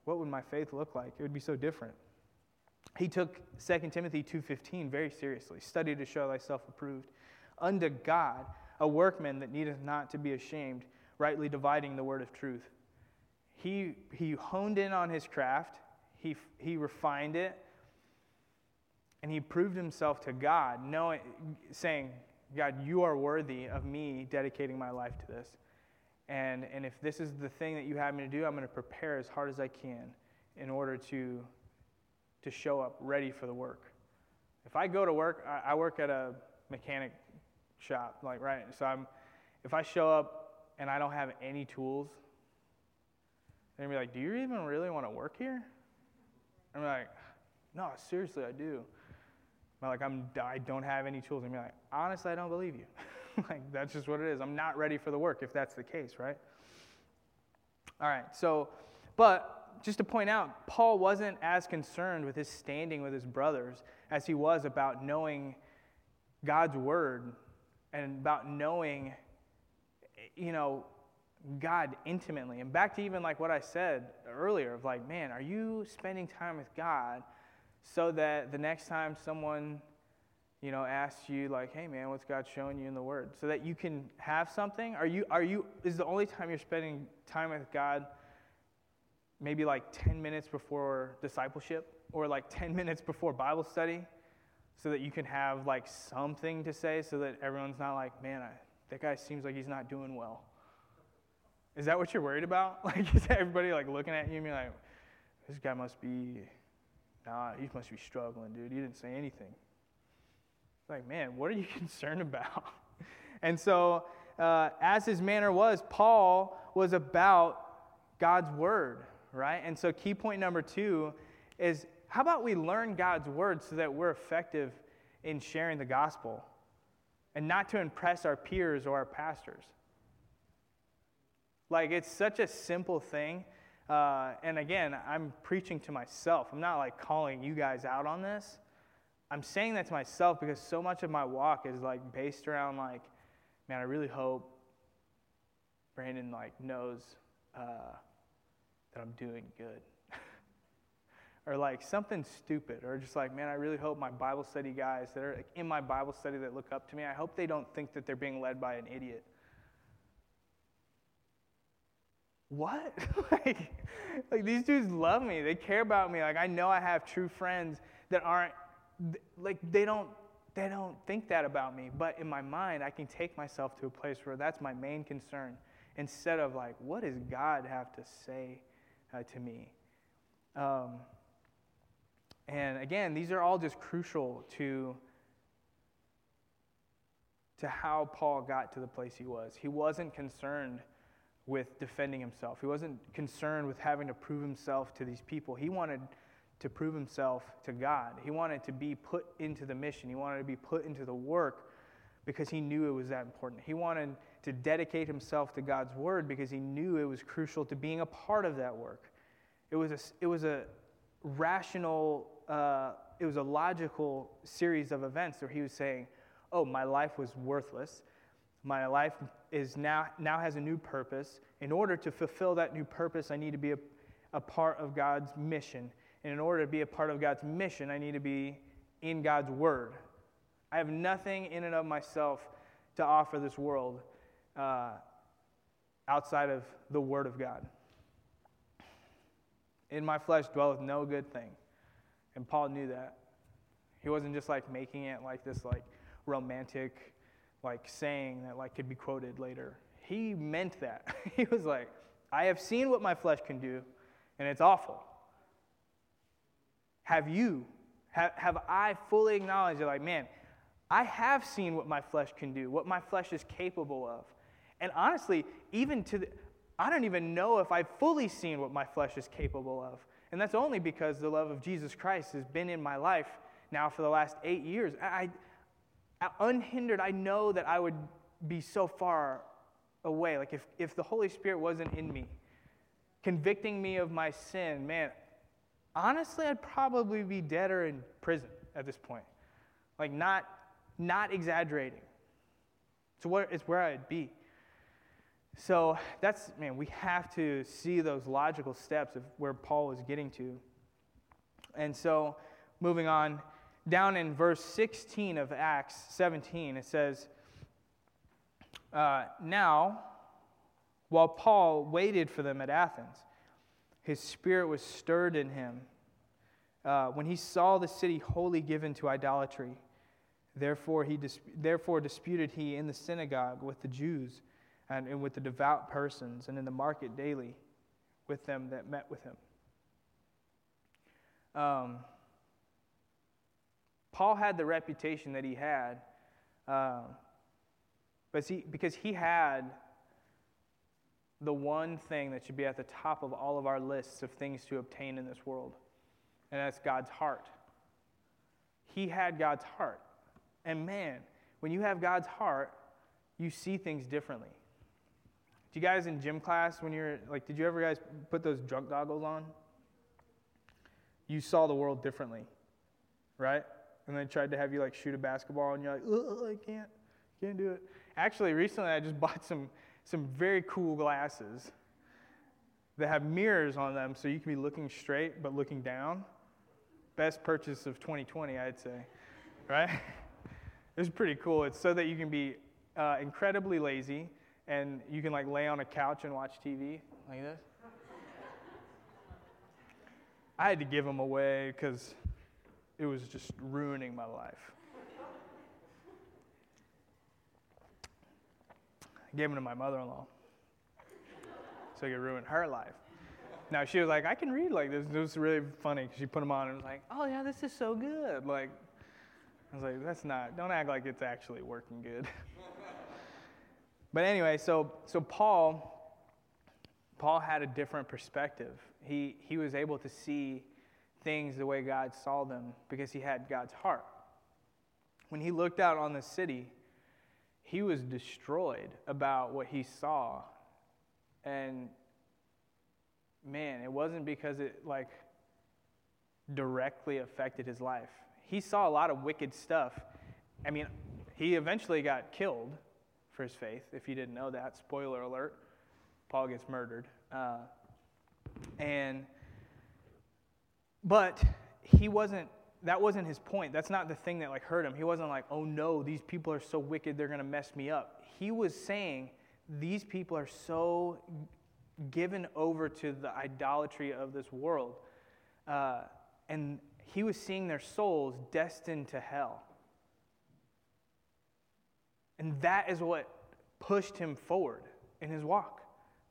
what would my faith look like? It would be so different. He took 2 Timothy 2:15 very seriously. Study to show thyself approved unto God, a workman that needeth not to be ashamed, rightly dividing the word of truth. He, he honed in on his craft, he, he refined it, and he proved himself to God, knowing, saying, God, you are worthy of me dedicating my life to this. And, and if this is the thing that you have me to do, I'm going to prepare as hard as I can in order to, to show up ready for the work. If I go to work, I, I work at a mechanic shop, like, right? So I'm, if I show up and I don't have any tools, they're to be like, Do you even really want to work here? I'm like, No, seriously, I do. I'm like, I'm, I don't have any tools. And be like, honestly, I don't believe you. *laughs* like, that's just what it is. I'm not ready for the work if that's the case, right? All right, so, but just to point out, Paul wasn't as concerned with his standing with his brothers as he was about knowing God's word and about knowing, you know, God intimately. And back to even like what I said earlier of like, man, are you spending time with God? So that the next time someone you know asks you like hey man what's god showing you in the word? So that you can have something. Are you are you is the only time you're spending time with god maybe like 10 minutes before discipleship or like 10 minutes before bible study so that you can have like something to say so that everyone's not like man I, that guy seems like he's not doing well. Is that what you're worried about? *laughs* Like is everybody like looking at you and being like this guy must be Nah, he must be struggling, dude. He didn't say anything. Like, man, what are you *laughs* concerned about? and so, uh, as his manner was, Paul was about God's word, right? And so, key point number two is how about we learn God's word so that we're effective in sharing the gospel and not to impress our peers or our pastors? Like, it's such a simple thing uh, and again, I'm preaching to myself. I'm not like calling you guys out on this. I'm saying that to myself because so much of my walk is like based around like, man, I really hope Brandon like knows uh, that I'm doing good. *laughs* or like something stupid, or just like, man, I really hope my Bible study guys that are in my Bible study that look up to me, I hope they don't think that they're being led by an idiot. What? *laughs* like, like these dudes love me. They care about me. Like I know I have true friends that aren't like they don't they don't think that about me. But in my mind, I can take myself to a place where that's my main concern instead of like, what does God have to say uh, to me? Um, and again, these are all just crucial to to how Paul got to the place he was. He wasn't concerned with defending himself. He wasn't concerned with having to prove himself to these people. He wanted to prove himself to God. He wanted to be put into the mission. He wanted to be put into the work because he knew it was that important. He wanted to dedicate himself to God's word because he knew it was crucial to being a part of that work. It was a, it was a rational, uh, it was a logical series of events where he was saying, Oh, my life was worthless. My life is now, now has a new purpose. In order to fulfill that new purpose, I need to be a, a part of God's mission. And in order to be a part of God's mission, I need to be in God's Word. I have nothing in and of myself to offer this world uh, outside of the Word of God. In my flesh dwelleth no good thing. And Paul knew that. He wasn't just like making it like this, like, romantic like saying that like could be quoted later. He meant that. *laughs* he was like, I have seen what my flesh can do, and it's awful. Have you? Have, have I fully acknowledged that, like, man, I have seen what my flesh can do, what my flesh is capable of. And honestly, even to the, I don't even know if I've fully seen what my flesh is capable of. And that's only because the love of Jesus Christ has been in my life now for the last eight years. I, Uh, unhindered, I know that I would be so far away. Like if, if the Holy Spirit wasn't in me, convicting me of my sin, man, honestly, I'd probably be dead or in prison at this point. Like not, not exaggerating. So what, it's where I'd be. So that's, man, we have to see those logical steps of where Paul was getting to. And so, moving on, down in verse 16 of Acts 17, it says, uh, Now, while Paul waited for them at Athens, his spirit was stirred in him uh, when he saw the city wholly given to idolatry. Therefore, he therefore disputed he in the synagogue with the Jews and, and with the devout persons, and in the market daily with them that met with him. Um, Paul had the reputation that he had, uh, but he, because he had the one thing that should be at the top of all of our lists of things to obtain in this world, and that's God's heart. He had God's heart. And man, when you have God's heart, you see things differently. Do you guys in gym class, when you're like, did you ever guys put those drunk goggles on? You saw the world differently, right? And they tried to have you like shoot a basketball, and you're like, I can't, can't do it. Actually, recently I just *laughs* bought some some very cool glasses that have mirrors on them, so you can be looking straight but looking down. Best purchase of 2020, I'd say, right? *laughs* it's pretty cool. It's so that you can be uh, incredibly lazy and you can like lay on a couch and watch TV like this. *laughs* I had to give them away because it was just ruining my life. I gave them to my mother in law so it could ruin her life. Now she was like, I can read like this. It was really funny. She put them on and was like, oh yeah, this is so good. Like, I was like, that's not, don't act like it's actually working good. *laughs* But anyway, so, so Paul, Paul had a different perspective. He, he was able to see things the way God saw them because he had God's heart. When he looked out on the city, he was destroyed about what he saw. And man, it wasn't because it like directly affected his life. He saw a lot of wicked stuff. I mean, he eventually got killed for his faith. If you didn't know that, spoiler alert, Paul gets murdered. Uh, and, but he wasn't, that wasn't his point. That's not the thing that like hurt him. He wasn't like, oh no, these people are so wicked, they're going to mess me up. He was saying, these people are so given over to the idolatry of this world. Uh, and he was seeing their souls destined to hell. And that is what pushed him forward in his walk.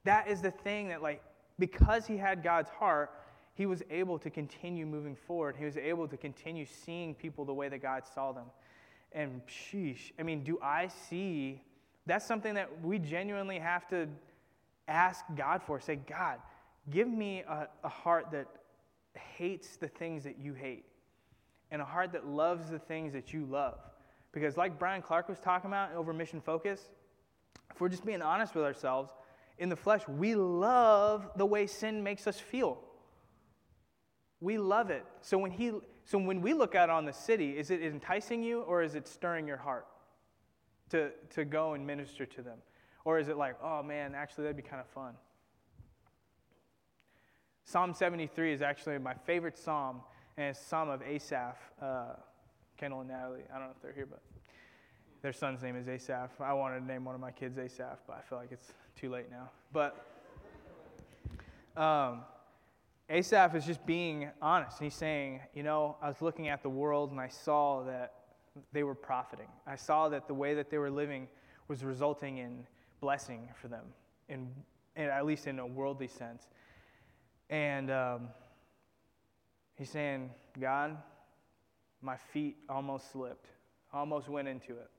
That is the thing that, like, because he had God's heart, he was able to continue moving forward. He was able to continue seeing people the way that God saw them. And sheesh, I mean, do I see? That's something that we genuinely have to ask God for. Say, God, give me a, a heart that hates the things that you hate and a heart that loves the things that you love. Because, like Brian Clark was talking about over Mission Focus, if we're just being honest with ourselves, in the flesh, we love the way sin makes us feel. We love it. So when, he, so when we look out on the city, is it enticing you or is it stirring your heart to, to go and minister to them? Or is it like, oh man, actually, that'd be kind of fun? Psalm 73 is actually my favorite psalm, and it's psalm of Asaph. Uh, Kendall and Natalie. I don't know if they're here, but their son's name is Asaph. I wanted to name one of my kids Asaph, but I feel like it's too late now. But um, Asaph is just being honest. He's saying, you know, I was looking at the world and I saw that they were profiting. I saw that the way that they were living was resulting in blessing for them, in, in at least in a worldly sense. And um, he's saying, God, my feet almost slipped, almost went into it.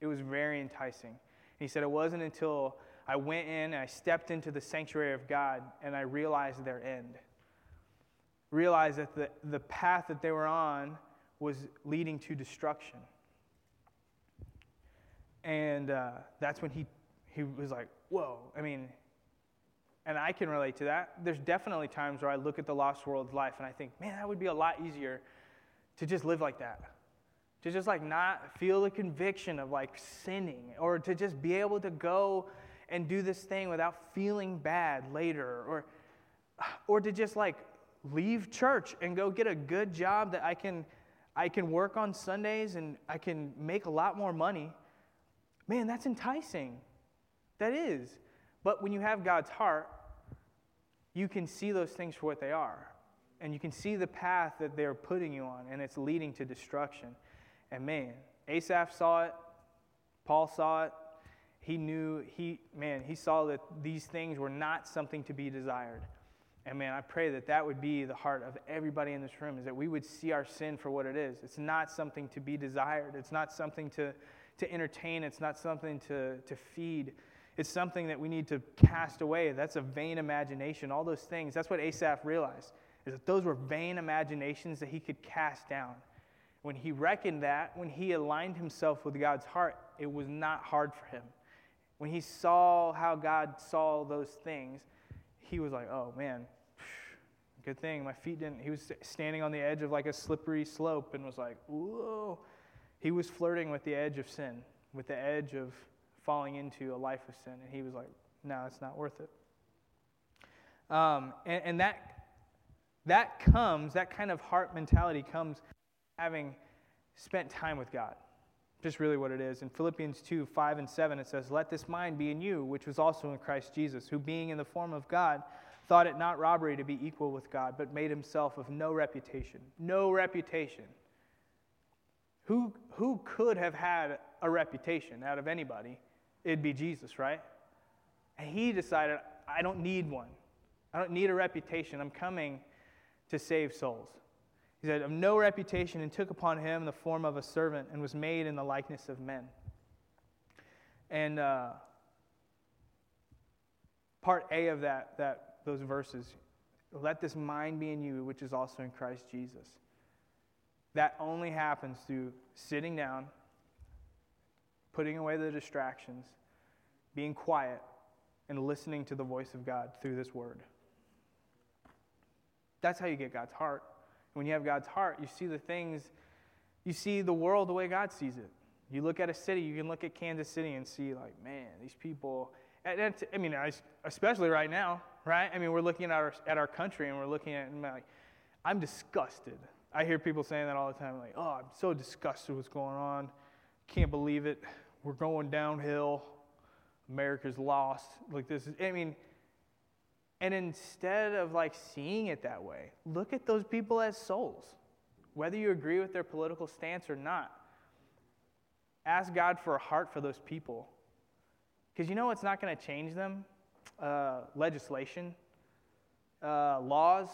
It was very enticing. And he said, It wasn't until I went in and I stepped into the sanctuary of God and I realized their end. Realized that the, the path that they were on was leading to destruction. And uh, that's when he, he was like, Whoa. I mean, and I can relate to that. There's definitely times where I look at the lost world's life and I think, man, that would be a lot easier to just live like that. To just like not feel the conviction of like sinning or to just be able to go and do this thing without feeling bad later or or to just like leave church and go get a good job that I can I can work on Sundays and I can make a lot more money. Man, that's enticing. That is. But when you have God's heart, you can see those things for what they are. And you can see the path that they're putting you on, and it's leading to destruction. And man, Asaph saw it, Paul saw it. He knew, he, man, he saw that these things were not something to be desired. And man, I pray that that would be the heart of everybody in this room, is that we would see our sin for what it is. It's not something to be desired, it's not something to, to entertain, it's not something to, to feed. It's something that we need to cast away. That's a vain imagination. All those things. That's what Asaph realized, is that those were vain imaginations that he could cast down. When he reckoned that, when he aligned himself with God's heart, it was not hard for him. When he saw how God saw those things, he was like, oh man, good thing my feet didn't. He was standing on the edge of like a slippery slope and was like, whoa. He was flirting with the edge of sin, with the edge of falling into a life of sin. And he was like, no, it's not worth it. Um, and, and that, that comes, that kind of heart mentality comes having spent time with God. Just really what it is. In Philippians 2 5 and 7, it says, Let this mind be in you, which was also in Christ Jesus, who being in the form of God, thought it not robbery to be equal with God, but made himself of no reputation. No reputation. Who, who could have had a reputation out of anybody? It'd be Jesus, right? And he decided, I don't need one. I don't need a reputation. I'm coming to save souls. He said, of no reputation, and took upon him the form of a servant, and was made in the likeness of men. And uh, part A of that, that, those verses, let this mind be in you, which is also in Christ Jesus. That only happens through sitting down, putting away the distractions, being quiet, and listening to the voice of God through this word. That's how you get God's heart. When you have God's heart, you see the things, you see the world the way God sees it. You look at a city, you can look at Kansas City and see, like, man, these people, and I mean, especially right now, right? I mean, we're looking at our, at our country and we're looking at, and like, I'm disgusted. I hear people saying that all the time, like, oh, I'm so disgusted with what's going on. Can't believe it. We're going downhill. America's lost. Like this is, I mean, and instead of like seeing it that way, look at those people as souls. Whether you agree with their political stance or not, ask God for a heart for those people. Because you know it's not going to change them? Uh, legislation, uh, laws.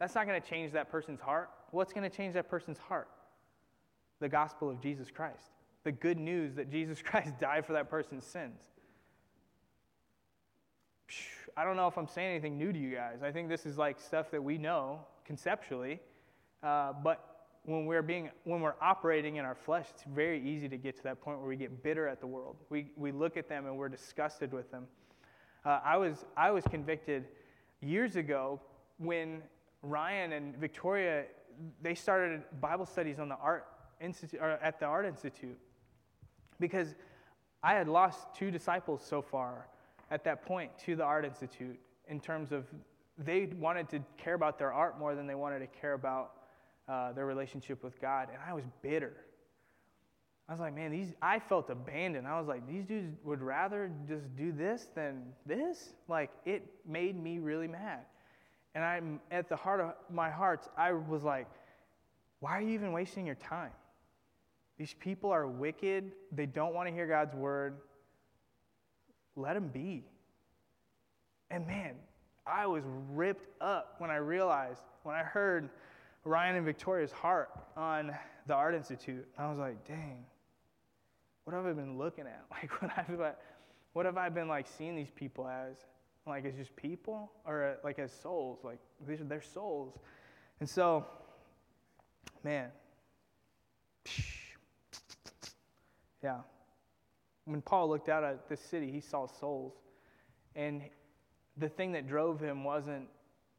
That's not going to change that person's heart. What's going to change that person's heart? The gospel of Jesus Christ. The good news that Jesus *laughs* Christ died for that person's sins. I don't know if I'm saying anything new to you guys. I think this is like stuff that we know conceptually, uh, but when we're being when we're operating in our flesh, it's very easy to get to that point where we get bitter at the world. We we look at them and we're disgusted with them. Uh, I was I was convicted years ago when Ryan and Victoria they started Bible studies on the art institute or at the art institute because I had lost two disciples so far at that point to the Art Institute in terms of they wanted to care about their art more than they wanted to care about uh, their relationship with God. And I was bitter. I was like, man, these, I felt abandoned. I was like, these dudes would rather just do this than this? Like, it made me really mad. And I'm at the heart of my heart, I was like, why are you even wasting your time? These people are wicked. They don't want to hear God's word. Let them be. And man, I was ripped up when I realized, when I heard Ryan and Victoria's heart on the Art Institute. I was like, dang, what have I been looking at? *laughs* Like, what have I, what have I been like seeing these people as? Like, as just people or like as souls? Like, these are their souls. And so, man, *sighs* yeah. When Paul looked out at this city, he saw souls. And the thing that drove him wasn't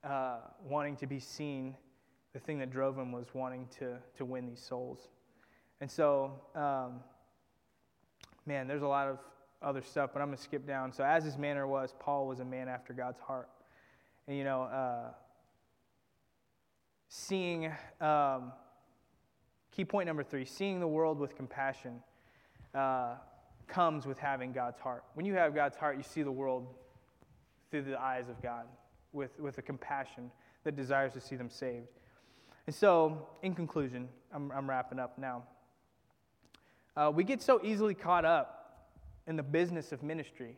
uh, wanting to be seen, the thing that drove him was wanting to, to win these souls. And so, um, man, there's a lot of other stuff, but I'm going to skip down. So, as his manner was, Paul was a man after God's heart. And, you know, uh, seeing, um, key point number three, seeing the world with compassion uh, comes with having God's heart. When you have God's heart, you see the world through the eyes of God with, with a compassion that desires to see them saved. And so, in conclusion, I'm, I'm wrapping up now. Uh, we get so easily caught up in the business of ministry.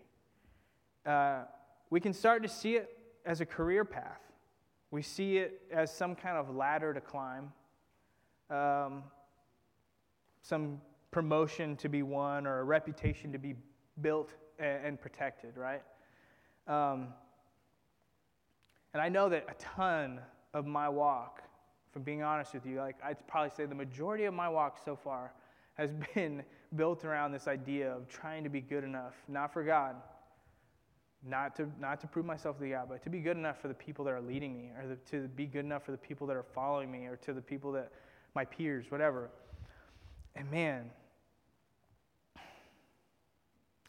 Uh, we can start to see it as a career path. We see it as some kind of ladder to climb, um, some promotion to be won, or a reputation to be built and, and protected, right? Um, and I know that a ton of my walk, from being honest with you, like I'd probably say the majority of my walk so far has *laughs* been built around this idea of trying to be good enough, not for God, not to, not to prove myself to God, but to be good enough for the people that are leading me, or the, to be good enough for the people that are following me, or to the people that, my peers, whatever. And man,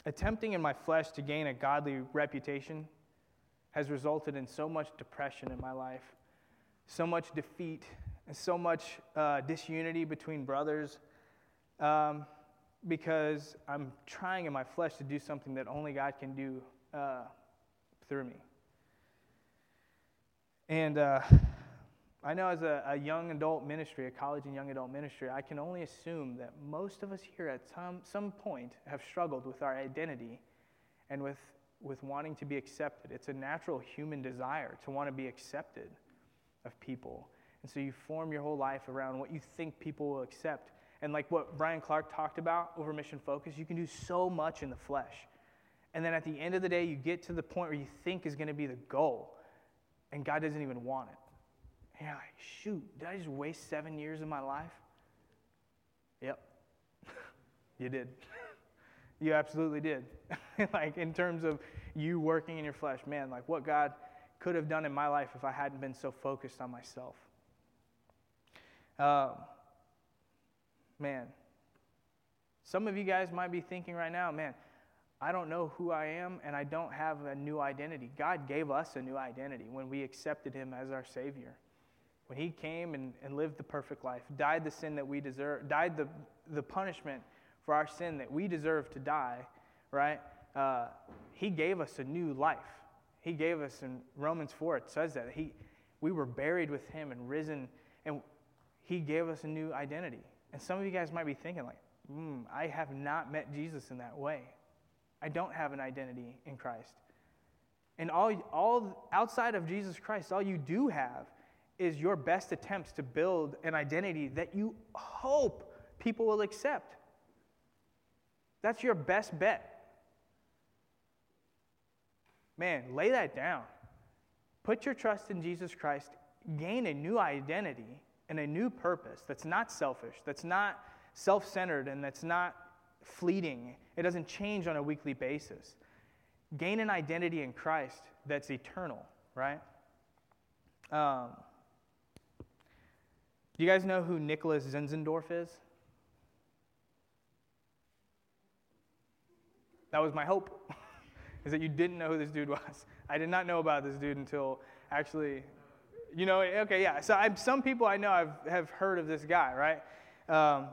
attempting in my flesh to gain a godly reputation has resulted in so much depression in my life, so much defeat, and so much uh, disunity between brothers um, because I'm trying in my flesh to do something that only God can do uh, through me. And uh, I know as a, a, young adult ministry, a college and young adult ministry, I can only assume that most of us here at some, some point have struggled with our identity and with, with wanting to be accepted. It's a natural human desire to want to be accepted of people. And so you form your whole life around what you think people will accept. And like what Brian Clark talked about over Mission Focus, you can do so much in the flesh. And then at the end of the day, you get to the point where you think is going to be the goal, and God doesn't even want it. And you're like, shoot, did I just waste seven years of my life? Yep, *laughs* you did. *laughs* you absolutely did. *laughs* like, in terms of you working in your flesh, man, like what God could have done in my life if I hadn't been so focused on myself. Um, man, some of you guys might be thinking right now, man, I don't know who I am and I don't have a new identity. God gave us a new identity when we accepted Him as our Savior. When He came and, and lived the perfect life, died the sin that we deserve, died the, the punishment for our sin that we deserve to die, right? Uh, he gave us a new life. He gave us in Romans 4, it says that. He, we were buried with Him and risen, and He gave us a new identity. And some of you guys might be thinking, like, hmm, I have not met Jesus in that way. I don't have an identity in Christ. And all, all outside of Jesus Christ, all you do have is your best attempts to build an identity that you hope people will accept. That's your best bet. Man, lay that down. Put your trust in Jesus Christ, gain a new identity and a new purpose that's not selfish, that's not self centered, and that's not fleeting. It doesn't change on a weekly basis. Gain an identity in Christ that's eternal, right? Um, do you guys know who Nicholas Zinzendorf is? That was my hope, *laughs* is that you didn't know who this dude was. I did not know about this dude until actually, you know, okay, yeah. So I, some people I know I've, have heard of this guy, right? Um,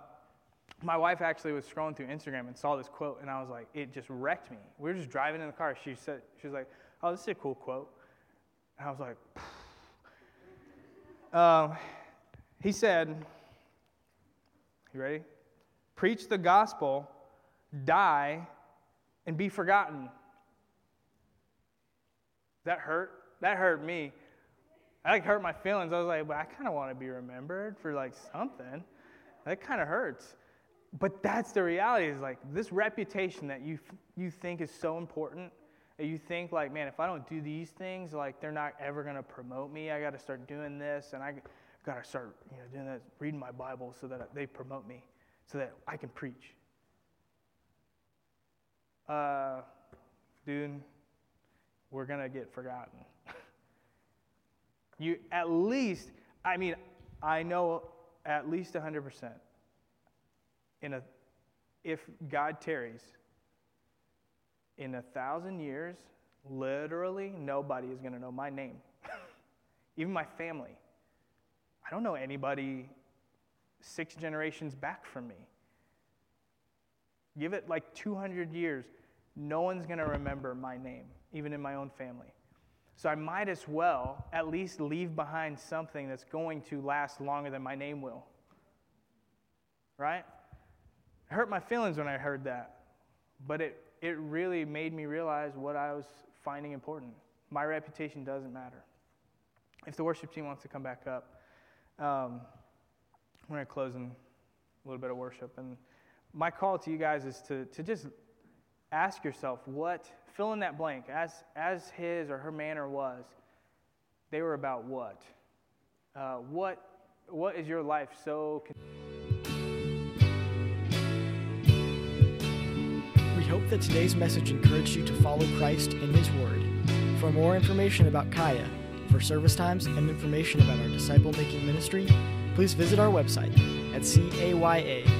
my wife actually was scrolling through Instagram and saw this quote, and I was like, it just wrecked me. We were just driving in the car. She said, she was like, oh, this is a cool quote. And I was like, *sighs* um, he said, you ready? preach the gospel, die, and be forgotten. That hurt. That hurt me. That like hurt my feelings. I was like, but I kind of want to be remembered for like something. That kind of hurts. But that's the reality is like this reputation that you you think is so important. That you think like, man, if I don't do these things, like they're not ever gonna promote me. I got to start doing this, and I got to start you know doing that, reading my Bible so that they promote me, so that I can preach. Uh, dude, we're gonna get forgotten. You at least, I mean, I know at least 100% in a, if God tarries, in a thousand years, literally nobody is going to know my name, *laughs* even my family. I don't know anybody six generations back from me. Give it like 200 years, no one's going to remember my name, even in my own family. So I might as well at least leave behind something that's going to last longer than my name will. Right? It hurt my feelings when I heard that, but it, it really made me realize what I was finding important. My reputation doesn't matter. If the worship team wants to come back up, um, we're going to close in a little bit of worship. And my call to you guys is to, to just ask yourself what, fill in that blank, as, as his or her manner was, they were about what? Uh, what, what is your life so. We hope that today's message encouraged you to follow Christ in His Word. For more information about Kaya, for service times, and information about our disciple making ministry, please visit our website at caya.live